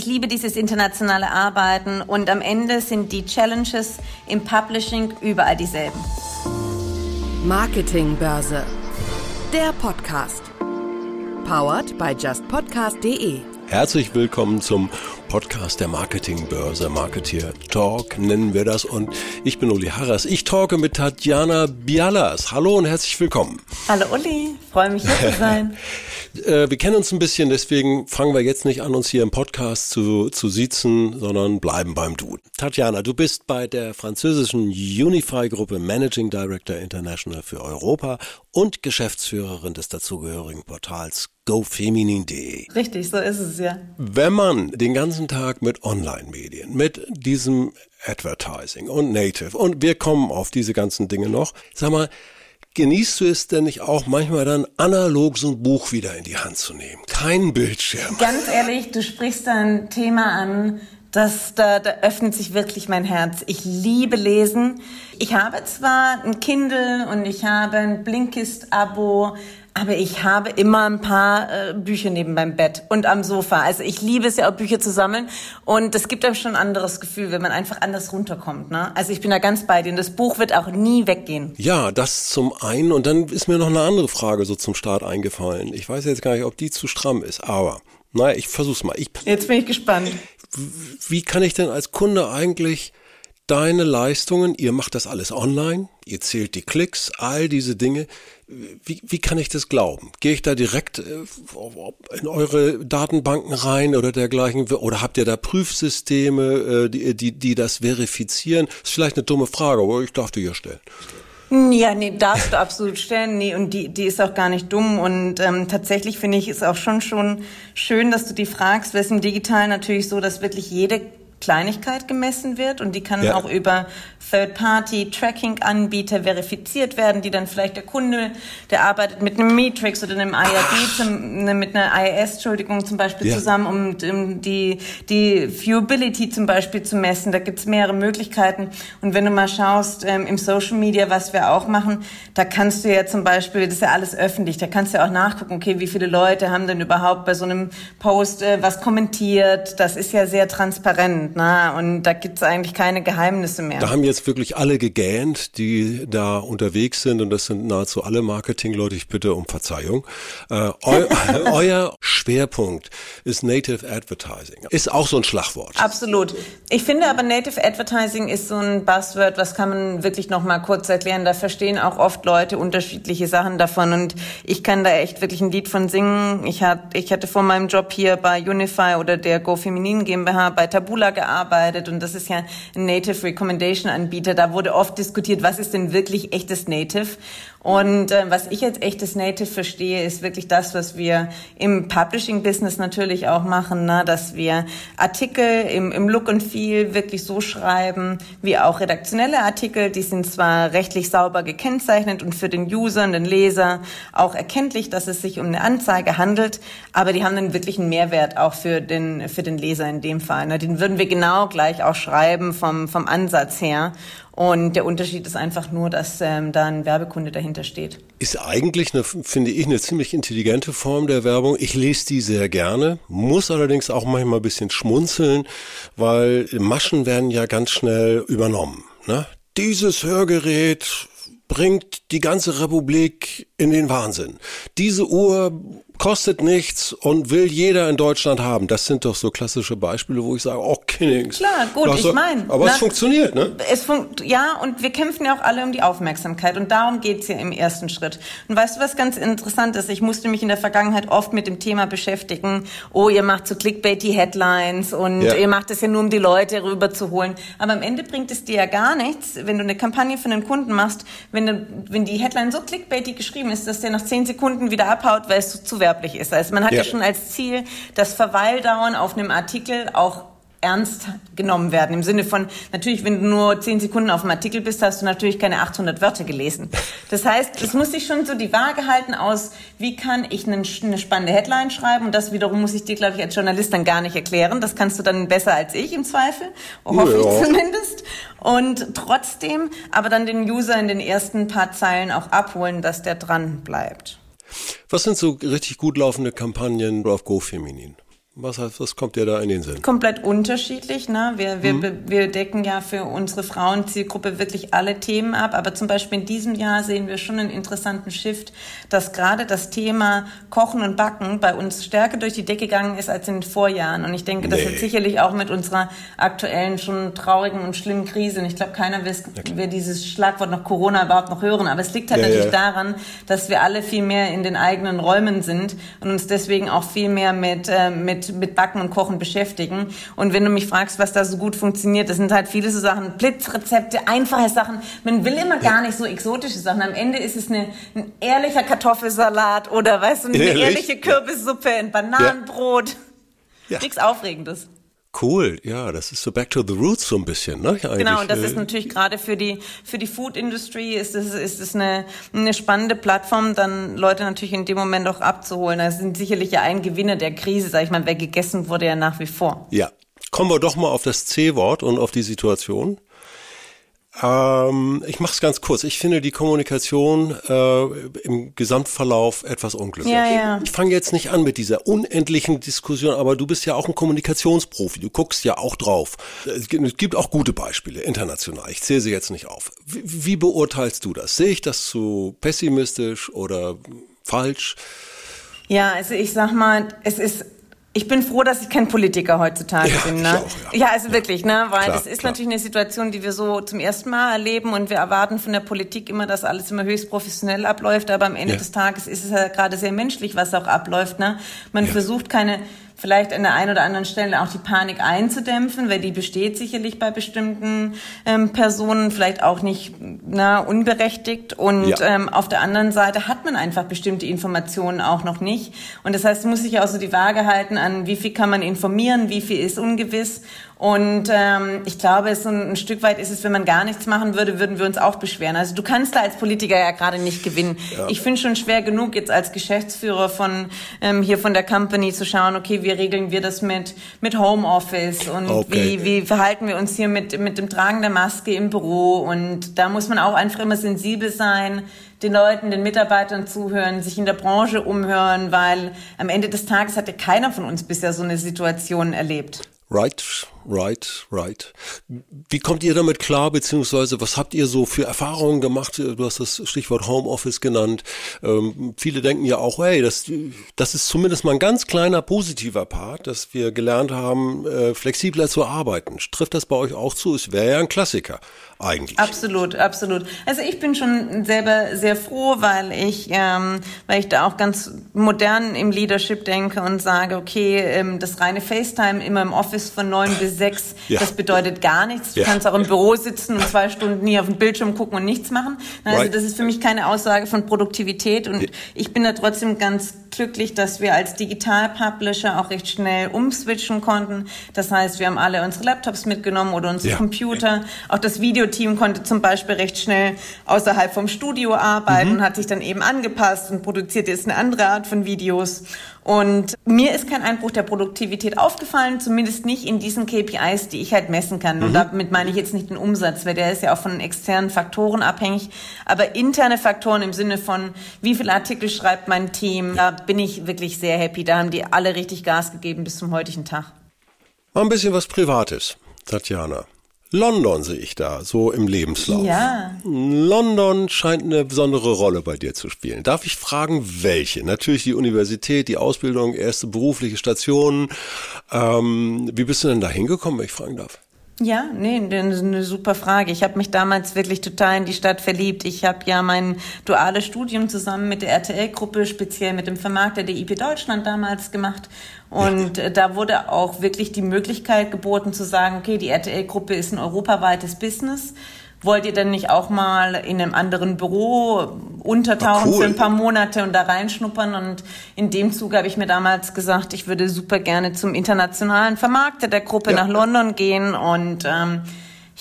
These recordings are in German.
ich liebe dieses internationale Arbeiten und am Ende sind die Challenges im Publishing überall dieselben. Marketingbörse. Der Podcast. Powered by justpodcast.de. Herzlich willkommen zum Podcast der Marketingbörse. Marketeer Talk nennen wir das. Und ich bin Uli Harras. Ich talke mit Tatjana Bialas. Hallo und herzlich willkommen. Hallo Uli, freue mich hier zu sein. Äh, wir kennen uns ein bisschen, deswegen fangen wir jetzt nicht an, uns hier im Podcast zu, zu siezen, sondern bleiben beim Du. Tatjana, du bist bei der französischen Unify-Gruppe Managing Director International für Europa und Geschäftsführerin des dazugehörigen Portals gofeminin.de. Richtig, so ist es ja. Wenn man den ganzen Tag mit Online-Medien, mit diesem Advertising und Native und wir kommen auf diese ganzen Dinge noch, sag mal, Genießt du es denn nicht auch manchmal dann analog so ein Buch wieder in die Hand zu nehmen? Kein Bildschirm. Ganz ehrlich, du sprichst da ein Thema an, das, da, da öffnet sich wirklich mein Herz. Ich liebe Lesen. Ich habe zwar ein Kindle und ich habe ein Blinkist-Abo, aber ich habe immer ein paar äh, Bücher neben meinem Bett und am Sofa. Also ich liebe es ja auch Bücher zu sammeln und es gibt einem schon ein anderes Gefühl, wenn man einfach anders runterkommt. Ne? Also ich bin da ganz bei dir und das Buch wird auch nie weggehen. Ja, das zum einen und dann ist mir noch eine andere Frage so zum Start eingefallen. Ich weiß jetzt gar nicht, ob die zu stramm ist, aber naja, ich versuch's mal. Ich, jetzt bin ich gespannt. Wie kann ich denn als Kunde eigentlich deine Leistungen, ihr macht das alles online, ihr zählt die Klicks, all diese Dinge. Wie, wie kann ich das glauben? Gehe ich da direkt äh, in eure Datenbanken rein oder dergleichen? Oder habt ihr da Prüfsysteme, äh, die, die, die das verifizieren? Das ist vielleicht eine dumme Frage, aber ich darf die hier stellen. Ja, nee, darfst du absolut stellen. Nee, und die, die ist auch gar nicht dumm. Und ähm, tatsächlich finde ich es auch schon schon schön, dass du die fragst, weil es im Digital natürlich so, dass wirklich jede Kleinigkeit gemessen wird und die kann ja. auch über Third-Party-Tracking-Anbieter verifiziert werden, die dann vielleicht der Kunde, der arbeitet mit einem Matrix oder einem IRB, zum, ne, mit einer IIS, Entschuldigung, zum Beispiel ja. zusammen, um, um die, die Viewability zum Beispiel zu messen. Da gibt's mehrere Möglichkeiten. Und wenn du mal schaust ähm, im Social Media, was wir auch machen, da kannst du ja zum Beispiel, das ist ja alles öffentlich, da kannst du ja auch nachgucken, okay, wie viele Leute haben denn überhaupt bei so einem Post äh, was kommentiert. Das ist ja sehr transparent Ne? Und da gibt es eigentlich keine Geheimnisse mehr. Da haben jetzt wirklich alle gegähnt, die da unterwegs sind. Und das sind nahezu alle Marketingleute. Ich bitte um Verzeihung. Äh, eu euer Schwerpunkt ist Native Advertising. Ist auch so ein Schlagwort. Absolut. Ich finde aber Native Advertising ist so ein Buzzword, was kann man wirklich noch mal kurz erklären. Da verstehen auch oft Leute unterschiedliche Sachen davon. Und ich kann da echt wirklich ein Lied von singen. Ich, hat, ich hatte vor meinem Job hier bei Unify oder der Go Feminin GmbH bei Tabula gearbeitet und das ist ja ein Native Recommendation Anbieter. Da wurde oft diskutiert, was ist denn wirklich echtes Native? Und äh, was ich als echtes Native verstehe, ist wirklich das, was wir im Publishing-Business natürlich auch machen, ne? dass wir Artikel im, im Look and Feel wirklich so schreiben, wie auch redaktionelle Artikel. Die sind zwar rechtlich sauber gekennzeichnet und für den User und den Leser auch erkenntlich, dass es sich um eine Anzeige handelt, aber die haben dann wirklich einen Mehrwert auch für den, für den Leser in dem Fall. Ne? Den würden wir genau gleich auch schreiben vom, vom Ansatz her. Und der Unterschied ist einfach nur, dass ähm, da ein Werbekunde dahinter steht. Ist eigentlich, eine, finde ich, eine ziemlich intelligente Form der Werbung. Ich lese die sehr gerne, muss allerdings auch manchmal ein bisschen schmunzeln, weil Maschen werden ja ganz schnell übernommen. Ne? Dieses Hörgerät bringt die ganze Republik in den Wahnsinn. Diese Uhr kostet nichts und will jeder in Deutschland haben. Das sind doch so klassische Beispiele, wo ich sage, oh, Kinnings. Klar, gut, ich meine. Aber na, es funktioniert, ne? Es fun ja, und wir kämpfen ja auch alle um die Aufmerksamkeit und darum geht's ja im ersten Schritt. Und weißt du, was ganz interessant ist? Ich musste mich in der Vergangenheit oft mit dem Thema beschäftigen, oh, ihr macht so clickbaity Headlines und ja. ihr macht es ja nur, um die Leute rüberzuholen. Aber am Ende bringt es dir ja gar nichts, wenn du eine Kampagne für einen Kunden machst, wenn, du, wenn die Headline so clickbaity geschrieben ist, dass der nach zehn Sekunden wieder abhaut, weil es zu werblich ist. Also man hat ja. ja schon als Ziel das Verweildauern auf einem Artikel auch ernst genommen werden. Im Sinne von, natürlich, wenn du nur zehn Sekunden auf dem Artikel bist, hast du natürlich keine 800 Wörter gelesen. Das heißt, es muss sich schon so die Waage halten aus, wie kann ich eine, eine spannende Headline schreiben und das wiederum muss ich dir, glaube ich, als Journalist dann gar nicht erklären. Das kannst du dann besser als ich im Zweifel, hoffe ja. ich zumindest. Und trotzdem aber dann den User in den ersten paar Zeilen auch abholen, dass der dran bleibt. Was sind so richtig gut laufende Kampagnen auf Go Feminin? Was, heißt, was kommt dir da in den Sinn? Komplett unterschiedlich. Ne? Wir, wir, mhm. wir decken ja für unsere Frauenzielgruppe wirklich alle Themen ab. Aber zum Beispiel in diesem Jahr sehen wir schon einen interessanten Shift, dass gerade das Thema Kochen und Backen bei uns stärker durch die Decke gegangen ist als in den Vorjahren. Und ich denke, das nee. hat sicherlich auch mit unserer aktuellen, schon traurigen und schlimmen Krise. Und ich glaube, keiner will, will dieses Schlagwort noch Corona überhaupt noch hören. Aber es liegt halt ja, natürlich ja. daran, dass wir alle viel mehr in den eigenen Räumen sind und uns deswegen auch viel mehr mit, äh, mit, mit Backen und Kochen beschäftigen. Und wenn du mich fragst, was da so gut funktioniert, das sind halt viele so Sachen, Blitzrezepte, einfache Sachen. Man will immer gar nicht so exotische Sachen. Am Ende ist es eine, ein ehrlicher Kartoffelsalat oder, weißt du, eine Ehrlich? ehrliche Kürbissuppe, ein Bananenbrot. Ja. Nichts Aufregendes. Cool, ja, das ist so back to the roots so ein bisschen, ne? Eigentlich. Genau, und das ist äh, natürlich gerade für die für die Food Industry ist es ist es eine eine spannende Plattform, dann Leute natürlich in dem Moment auch abzuholen. Das sind sicherlich ja ein Gewinner der Krise, sag ich mal, wer gegessen wurde ja nach wie vor. Ja, kommen wir doch mal auf das C-Wort und auf die Situation. Ähm, ich mache es ganz kurz. Ich finde die Kommunikation äh, im Gesamtverlauf etwas unglücklich. Ja, ja. Ich fange jetzt nicht an mit dieser unendlichen Diskussion, aber du bist ja auch ein Kommunikationsprofi. Du guckst ja auch drauf. Es gibt auch gute Beispiele international. Ich zähle sie jetzt nicht auf. Wie, wie beurteilst du das? Sehe ich das zu pessimistisch oder falsch? Ja, also ich sag mal, es ist ich bin froh, dass ich kein Politiker heutzutage ja, bin. Ne? Auch, ja. ja, also ja. wirklich, ne? Weil klar, das ist klar. natürlich eine Situation, die wir so zum ersten Mal erleben und wir erwarten von der Politik immer, dass alles immer höchst professionell abläuft, aber am Ende des Tages ist es ja gerade sehr menschlich, was auch abläuft. Ne? Man versucht keine vielleicht an der einen oder anderen Stelle auch die Panik einzudämpfen, weil die besteht sicherlich bei bestimmten ähm, Personen, vielleicht auch nicht na, unberechtigt. Und ja. ähm, auf der anderen Seite hat man einfach bestimmte Informationen auch noch nicht. Und das heißt, muss sich auch so die Waage halten an, wie viel kann man informieren, wie viel ist ungewiss. Und ähm, ich glaube, so ein, ein Stück weit ist es, wenn man gar nichts machen würde, würden wir uns auch beschweren. Also du kannst da als Politiker ja gerade nicht gewinnen. Ja. Ich finde schon schwer genug, jetzt als Geschäftsführer von ähm, hier von der Company zu schauen, okay, wie regeln wir das mit, mit Homeoffice und okay. wie, wie verhalten wir uns hier mit, mit dem Tragen der Maske im Büro. Und da muss man auch einfach immer sensibel sein, den Leuten, den Mitarbeitern zuhören, sich in der Branche umhören, weil am Ende des Tages hat ja keiner von uns bisher so eine Situation erlebt. Right, right, right. Wie kommt ihr damit klar, beziehungsweise was habt ihr so für Erfahrungen gemacht? Du hast das Stichwort Homeoffice genannt. Ähm, viele denken ja auch, hey, das, das ist zumindest mal ein ganz kleiner positiver Part, dass wir gelernt haben, äh, flexibler zu arbeiten. Trifft das bei euch auch zu? Es wäre ja ein Klassiker eigentlich. Absolut, absolut. Also ich bin schon selber sehr froh, weil ich, ähm, weil ich da auch ganz modern im Leadership denke und sage, okay, ähm, das reine FaceTime immer im Office von neun bis sechs, ja. das bedeutet gar nichts. Du ja. kannst auch im Büro sitzen und zwei Stunden nie auf den Bildschirm gucken und nichts machen. Also right. das ist für mich keine Aussage von Produktivität und ich bin da trotzdem ganz glücklich, dass wir als Digital-Publisher auch recht schnell umswitchen konnten. Das heißt, wir haben alle unsere Laptops mitgenommen oder unsere ja. Computer. Auch das Videoteam konnte zum Beispiel recht schnell außerhalb vom Studio arbeiten mhm. und hat sich dann eben angepasst und produziert jetzt eine andere Art von Videos. Und mir ist kein Einbruch der Produktivität aufgefallen, zumindest nicht in diesen KPIs, die ich halt messen kann. Mhm. Und damit meine ich jetzt nicht den Umsatz, weil der ist ja auch von externen Faktoren abhängig. Aber interne Faktoren im Sinne von, wie viele Artikel schreibt mein Team, da bin ich wirklich sehr happy. Da haben die alle richtig Gas gegeben bis zum heutigen Tag. Ein bisschen was Privates, Tatjana. London sehe ich da, so im Lebenslauf. Ja. London scheint eine besondere Rolle bei dir zu spielen. Darf ich fragen, welche? Natürlich die Universität, die Ausbildung, erste berufliche Stationen. Ähm, wie bist du denn da hingekommen, wenn ich fragen darf? Ja, nee, eine super Frage. Ich habe mich damals wirklich total in die Stadt verliebt. Ich habe ja mein duales Studium zusammen mit der RTL-Gruppe, speziell mit dem Vermarkter der IP Deutschland damals gemacht. Und ja. Äh, da wurde auch wirklich die Möglichkeit geboten zu sagen, okay, die RTL-Gruppe ist ein europaweites Business wollt ihr denn nicht auch mal in einem anderen Büro untertauchen cool. für ein paar Monate und da reinschnuppern? Und in dem Zuge habe ich mir damals gesagt, ich würde super gerne zum internationalen Vermarkter der Gruppe ja. nach London gehen und ähm,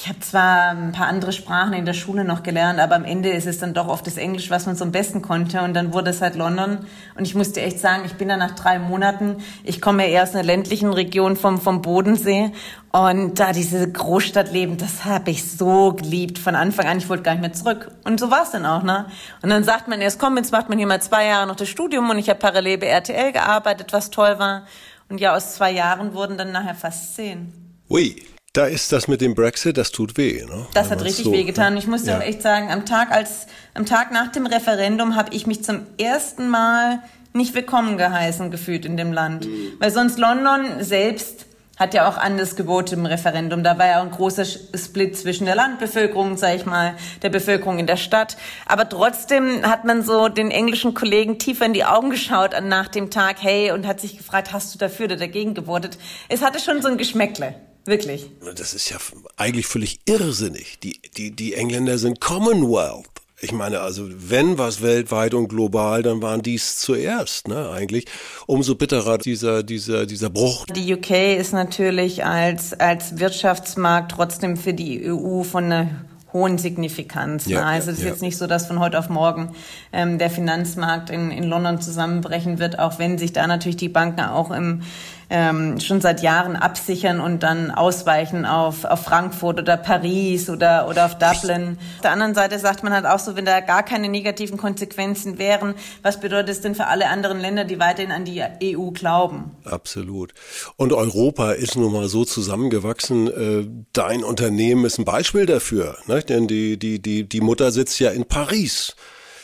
ich habe zwar ein paar andere Sprachen in der Schule noch gelernt, aber am Ende ist es dann doch oft das Englisch, was man so am besten konnte. Und dann wurde es halt London. Und ich musste echt sagen, ich bin da nach drei Monaten, ich komme ja eher aus einer ländlichen Region vom, vom Bodensee. Und da diese Großstadtleben, das habe ich so geliebt von Anfang an. Ich wollte gar nicht mehr zurück. Und so war es dann auch, ne? Und dann sagt man erst, komm, jetzt macht man hier mal zwei Jahre noch das Studium und ich habe parallel bei RTL gearbeitet, was toll war. Und ja, aus zwei Jahren wurden dann nachher fast zehn. Ui. Da ist das mit dem Brexit, das tut weh. Ne? Das hat richtig so, wehgetan. Ich muss ja. auch echt sagen, am Tag als am Tag nach dem Referendum habe ich mich zum ersten Mal nicht willkommen geheißen gefühlt in dem Land, mhm. weil sonst London selbst hat ja auch anders Gebote im Referendum. Da war ja ein großer Split zwischen der Landbevölkerung, sag ich mal, der Bevölkerung in der Stadt. Aber trotzdem hat man so den englischen Kollegen tiefer in die Augen geschaut nach dem Tag, hey, und hat sich gefragt, hast du dafür oder dagegen gewotet? Es hatte schon so ein Geschmäckle. Wirklich. Das ist ja eigentlich völlig irrsinnig. Die, die, die Engländer sind Commonwealth. Ich meine, also wenn was weltweit und global, dann waren dies zuerst, ne, eigentlich. Umso bitterer dieser, dieser, dieser Bruch. Die UK ist natürlich als, als Wirtschaftsmarkt trotzdem für die EU von einer hohen Signifikanz. Ja, also es ist ja. jetzt nicht so, dass von heute auf morgen ähm, der Finanzmarkt in, in London zusammenbrechen wird, auch wenn sich da natürlich die Banken auch im ähm, schon seit Jahren absichern und dann ausweichen auf, auf Frankfurt oder Paris oder, oder auf Dublin. Auf der anderen Seite sagt man halt auch so, wenn da gar keine negativen Konsequenzen wären, was bedeutet es denn für alle anderen Länder, die weiterhin an die EU glauben? Absolut. Und Europa ist nun mal so zusammengewachsen. Äh, dein Unternehmen ist ein Beispiel dafür, ne? denn die, die, die, die Mutter sitzt ja in Paris.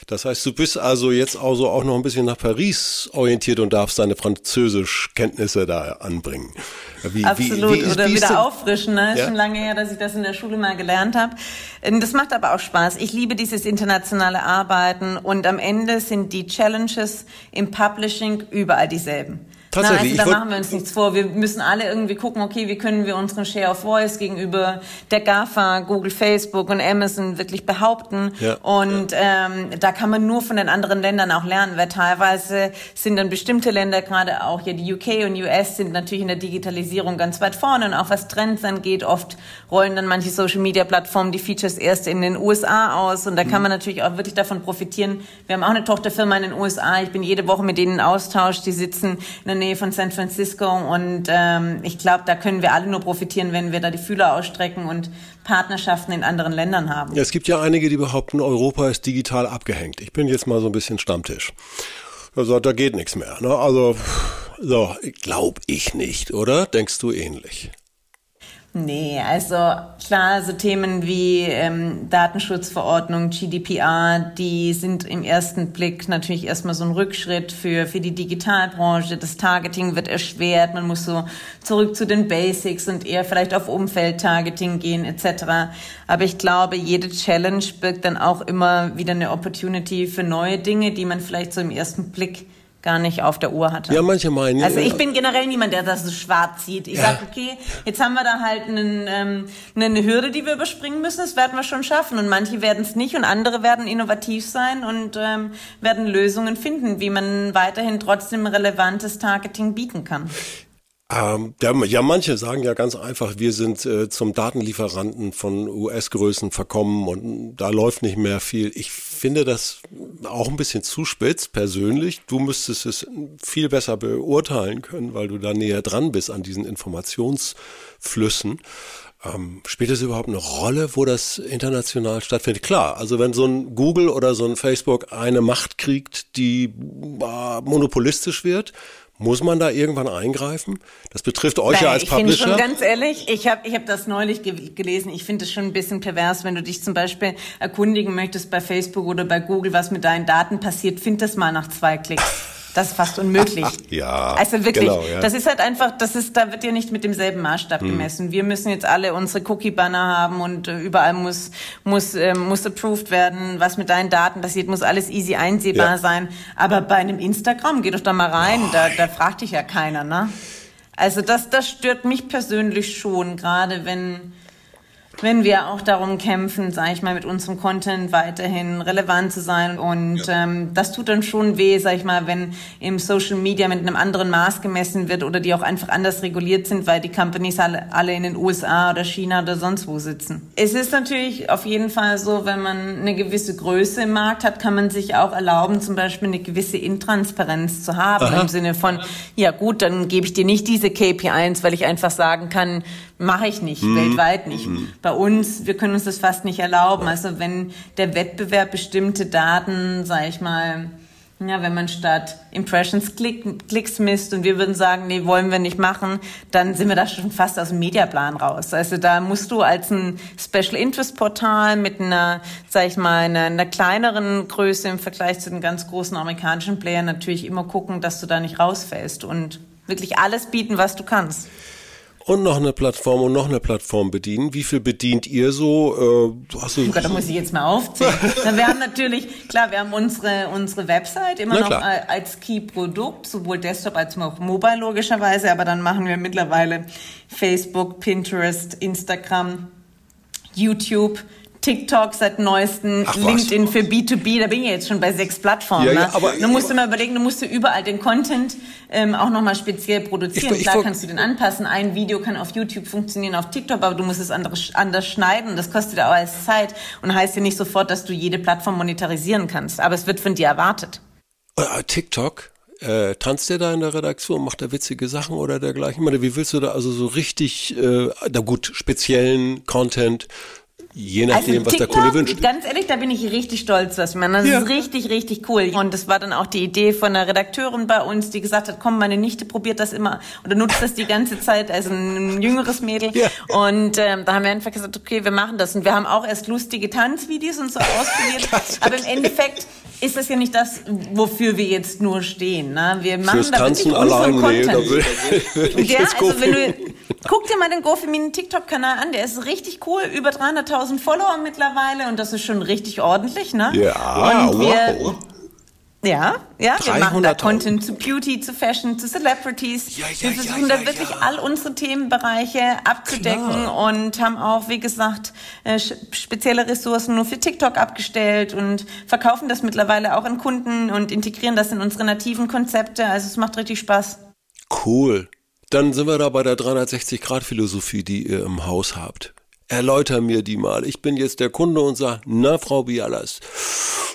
Das heißt, du bist also jetzt also auch noch ein bisschen nach Paris orientiert und darfst deine Französischkenntnisse da anbringen. Wie, Absolut, wie, wie, oder wieder auffrischen. Ne? Ist ja? schon lange her, dass ich das in der Schule mal gelernt habe. Ähm, das macht aber auch Spaß. Ich liebe dieses internationale Arbeiten und am Ende sind die Challenges im Publishing überall dieselben. Tatsächlich. Na, also da machen wir uns nichts vor. Wir müssen alle irgendwie gucken, okay, wie können wir unseren Share of Voice gegenüber der GAFA, Google, Facebook und Amazon wirklich behaupten. Ja, und ja. Ähm, da kann man nur von den anderen Ländern auch lernen, weil teilweise sind dann bestimmte Länder, gerade auch hier die UK und US, sind natürlich in der Digitalisierung ganz weit vorne und auch was Trends angeht. Oft rollen dann manche Social-Media-Plattformen die Features erst in den USA aus und da kann man natürlich auch wirklich davon profitieren. Wir haben auch eine Tochterfirma in den USA. Ich bin jede Woche mit denen in Austausch. Die sitzen in der Nähe von San Francisco und ähm, ich glaube, da können wir alle nur profitieren, wenn wir da die Fühler ausstrecken und Partnerschaften in anderen Ländern haben. Ja, es gibt ja einige, die behaupten, Europa ist digital abgehängt. Ich bin jetzt mal so ein bisschen Stammtisch. Also, da geht nichts mehr. Ne? Also, so, glaube ich nicht, oder? Denkst du ähnlich? Nee, also klar, so Themen wie ähm, Datenschutzverordnung, GDPR, die sind im ersten Blick natürlich erstmal so ein Rückschritt für, für die Digitalbranche. Das Targeting wird erschwert, man muss so zurück zu den Basics und eher vielleicht auf Umfeldtargeting gehen etc. Aber ich glaube, jede Challenge birgt dann auch immer wieder eine Opportunity für neue Dinge, die man vielleicht so im ersten Blick gar nicht auf der Uhr hatte. Ja, manche meinen. Also ich bin generell niemand, der das so schwarz sieht. Ich ja. sage, okay, jetzt haben wir da halt einen, ähm, eine Hürde, die wir überspringen müssen. Das werden wir schon schaffen. Und manche werden es nicht und andere werden innovativ sein und ähm, werden Lösungen finden, wie man weiterhin trotzdem relevantes Targeting bieten kann. Ähm, ja, manche sagen ja ganz einfach, wir sind äh, zum Datenlieferanten von US-Größen verkommen und da läuft nicht mehr viel. Ich finde das auch ein bisschen zu spitz persönlich. Du müsstest es viel besser beurteilen können, weil du da näher dran bist an diesen Informationsflüssen. Ähm, spielt es überhaupt eine Rolle, wo das international stattfindet? Klar, also wenn so ein Google oder so ein Facebook eine Macht kriegt, die äh, monopolistisch wird, muss man da irgendwann eingreifen? Das betrifft euch Nein, ja als Publisher. Ich finde schon ganz ehrlich, ich habe ich hab das neulich ge gelesen. Ich finde es schon ein bisschen pervers, wenn du dich zum Beispiel erkundigen möchtest bei Facebook oder bei Google, was mit deinen Daten passiert. Find das mal nach zwei Klicks. Das ist fast unmöglich. ja. Also wirklich, genau, ja. das ist halt einfach, das ist, da wird ja nicht mit demselben Maßstab hm. gemessen. Wir müssen jetzt alle unsere Cookie-Banner haben und äh, überall muss, muss, äh, muss approved werden, was mit deinen Daten passiert, muss alles easy einsehbar ja. sein. Aber bei einem Instagram, geh doch da mal rein, oh, da, da fragt dich ja keiner, ne? Also das, das stört mich persönlich schon, gerade wenn, wenn wir auch darum kämpfen, sage ich mal, mit unserem Content weiterhin relevant zu sein. Und ja. ähm, das tut dann schon weh, sage ich mal, wenn im Social Media mit einem anderen Maß gemessen wird oder die auch einfach anders reguliert sind, weil die Companies alle, alle in den USA oder China oder sonst wo sitzen. Es ist natürlich auf jeden Fall so, wenn man eine gewisse Größe im Markt hat, kann man sich auch erlauben, zum Beispiel eine gewisse Intransparenz zu haben. Aha. Im Sinne von, ja gut, dann gebe ich dir nicht diese KPIs, weil ich einfach sagen kann, mache ich nicht, mhm. weltweit nicht. Mhm bei uns, wir können uns das fast nicht erlauben. Also wenn der Wettbewerb bestimmte Daten, sage ich mal, Ja, wenn man statt Impressions Klick, Klicks misst und wir würden sagen, nee, wollen wir nicht machen, dann sind wir da schon fast aus dem Mediaplan raus. Also da musst du als ein Special Interest Portal mit einer, sag ich mal, einer, einer kleineren Größe im Vergleich zu den ganz großen amerikanischen Playern natürlich immer gucken, dass du da nicht rausfällst und wirklich alles bieten, was du kannst und noch eine Plattform und noch eine Plattform bedienen. Wie viel bedient ihr so? Äh, hast du oh Gott, da muss ich jetzt mal aufzählen. wir haben natürlich, klar, wir haben unsere, unsere Website immer noch als Key-Produkt, sowohl Desktop als auch Mobile logischerweise, aber dann machen wir mittlerweile Facebook, Pinterest, Instagram, YouTube, TikTok seit neuestem, Ach, LinkedIn für B2B, da bin ich jetzt schon bei sechs Plattformen. Ja, ja, ne? aber, du musst dir mal überlegen, du musst überall den Content ähm, auch nochmal speziell produzieren. Ich, Klar ich, kannst du den anpassen. Ein Video kann auf YouTube funktionieren, auf TikTok, aber du musst es anders, anders schneiden. Das kostet auch alles Zeit und heißt ja nicht sofort, dass du jede Plattform monetarisieren kannst. Aber es wird von dir erwartet. Äh, TikTok? Äh, tanzt der da in der Redaktion, macht er witzige Sachen oder dergleichen? Ich meine, wie willst du da also so richtig, äh, na gut, speziellen Content Je nachdem, also was TikTok, der Kunde wünscht. Ganz ehrlich, da bin ich richtig stolz, was man. Das ja. ist richtig, richtig cool. Und das war dann auch die Idee von einer Redakteurin bei uns, die gesagt hat, komm, meine Nichte probiert das immer oder nutzt das die ganze Zeit, also ein jüngeres Mädel. Ja. Und ähm, da haben wir einfach gesagt, okay, wir machen das. Und wir haben auch erst lustige Tanzvideos und so ausprobiert. Aber im Endeffekt ist das ja nicht das, wofür wir jetzt nur stehen. Ne? Wir machen Fürs da Tanzen allein, nee, da will, will ich ja, also wenn du, guck dir mal den GoFeminin TikTok-Kanal an, der ist richtig cool, über 300.000 Follower mittlerweile und das ist schon richtig ordentlich, ne? Ja, und wir, wow. Ja, ja, wir machen da Content zu Beauty, zu Fashion, zu Celebrities. Ja, ja, wir versuchen ja, da wirklich all unsere Themenbereiche abzudecken Klar. und haben auch, wie gesagt, äh, spezielle Ressourcen nur für TikTok abgestellt und verkaufen das mittlerweile auch an Kunden und integrieren das in unsere nativen Konzepte. Also es macht richtig Spaß. Cool. Dann sind wir da bei der 360-Grad-Philosophie, die ihr im Haus habt. Erläuter mir die mal. Ich bin jetzt der Kunde und sage, na Frau Bialas,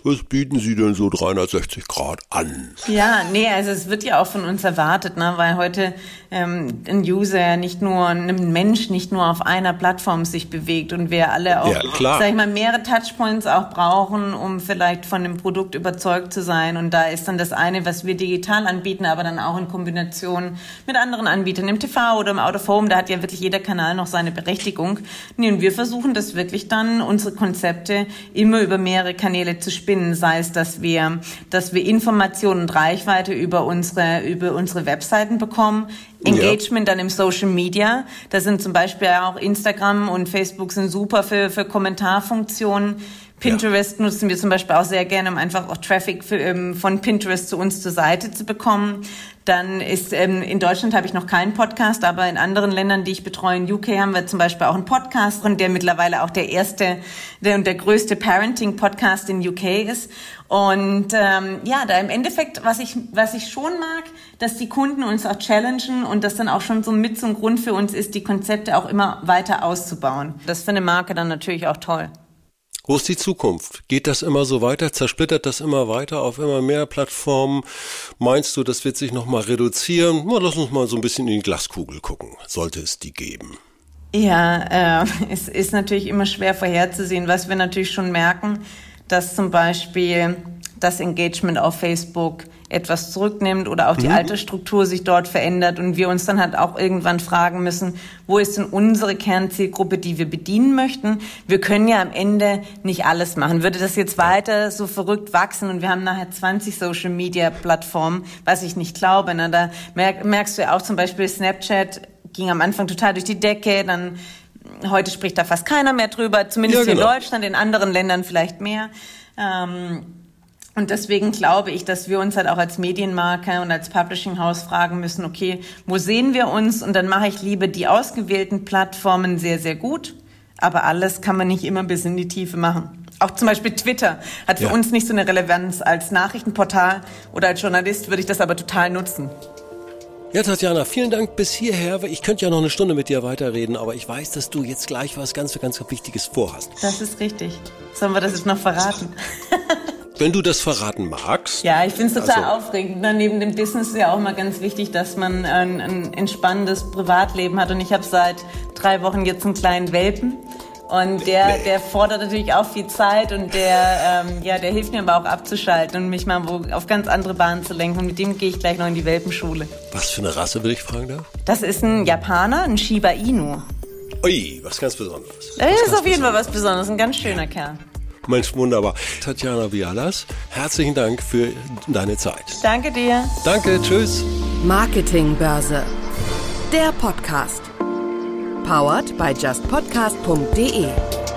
was bieten Sie denn so 360 Grad an? Ja, nee, also es wird ja auch von uns erwartet, ne, weil heute ähm, ein User nicht nur, ein Mensch nicht nur auf einer Plattform sich bewegt und wir alle auch, ja, sag ich mal, mehrere Touchpoints auch brauchen, um vielleicht von dem Produkt überzeugt zu sein. Und da ist dann das eine, was wir digital anbieten, aber dann auch in Kombination mit anderen Anbietern im TV oder im Out of Home. Da hat ja wirklich jeder Kanal noch seine Berechtigung. Nee, und wir versuchen das wirklich dann, unsere Konzepte immer über mehrere Kanäle zu spinnen, sei es, dass wir, dass wir Informationen und Reichweite über unsere, über unsere Webseiten bekommen, Engagement ja. dann im Social Media. Da sind zum Beispiel auch Instagram und Facebook sind super für, für Kommentarfunktionen. Pinterest ja. nutzen wir zum Beispiel auch sehr gerne, um einfach auch Traffic für, ähm, von Pinterest zu uns zur Seite zu bekommen. Dann ist ähm, in Deutschland habe ich noch keinen Podcast, aber in anderen Ländern, die ich betreue, in UK haben wir zum Beispiel auch einen Podcast drin, der mittlerweile auch der erste und der größte Parenting-Podcast in UK ist. Und ähm, ja, da im Endeffekt, was ich was ich schon mag, dass die Kunden uns auch challengen und das dann auch schon so mit ein Grund für uns ist, die Konzepte auch immer weiter auszubauen. Das eine Marke dann natürlich auch toll. Wo ist die Zukunft? Geht das immer so weiter? Zersplittert das immer weiter auf immer mehr Plattformen? Meinst du, das wird sich nochmal reduzieren? Na, lass uns mal so ein bisschen in die Glaskugel gucken. Sollte es die geben? Ja, äh, es ist natürlich immer schwer vorherzusehen. Was wir natürlich schon merken, dass zum Beispiel das Engagement auf Facebook etwas zurücknimmt oder auch die mhm. Altersstruktur sich dort verändert und wir uns dann halt auch irgendwann fragen müssen, wo ist denn unsere Kernzielgruppe, die wir bedienen möchten? Wir können ja am Ende nicht alles machen. Würde das jetzt weiter so verrückt wachsen und wir haben nachher 20 Social Media Plattformen, was ich nicht glaube, ne? da merkst du ja auch zum Beispiel Snapchat ging am Anfang total durch die Decke, dann heute spricht da fast keiner mehr drüber, zumindest ja, genau. in Deutschland, in anderen Ländern vielleicht mehr. Ähm, und deswegen glaube ich, dass wir uns halt auch als Medienmarke und als Publishing House fragen müssen, okay, wo sehen wir uns? Und dann mache ich lieber die ausgewählten Plattformen sehr, sehr gut. Aber alles kann man nicht immer bis in die Tiefe machen. Auch zum Beispiel Twitter hat für ja. uns nicht so eine Relevanz. Als Nachrichtenportal oder als Journalist würde ich das aber total nutzen. Ja, Tatjana, vielen Dank bis hierher. Ich könnte ja noch eine Stunde mit dir weiterreden, aber ich weiß, dass du jetzt gleich was ganz, ganz Wichtiges vorhast. Das ist richtig. Sollen wir das jetzt noch verraten? Wenn du das verraten magst. Ja, ich finde es total also. aufregend. Neben dem Business ist ja auch mal ganz wichtig, dass man ein, ein entspannendes Privatleben hat. Und ich habe seit drei Wochen jetzt einen kleinen Welpen. Und der, der fordert natürlich auch viel Zeit und der, ähm, ja, der hilft mir aber auch abzuschalten und mich mal wo, auf ganz andere Bahnen zu lenken. Und mit dem gehe ich gleich noch in die Welpenschule. Was für eine Rasse, will ich fragen darf? Das ist ein Japaner, ein Shiba Inu. Ui, was ganz Besonderes. Das ist auf jeden Fall was Besonderes, ein ganz schöner Kerl. Mensch, wunderbar. Tatjana Vialas, herzlichen Dank für deine Zeit. Danke dir. Danke, tschüss. Marketingbörse. Der Podcast. Powered by justpodcast.de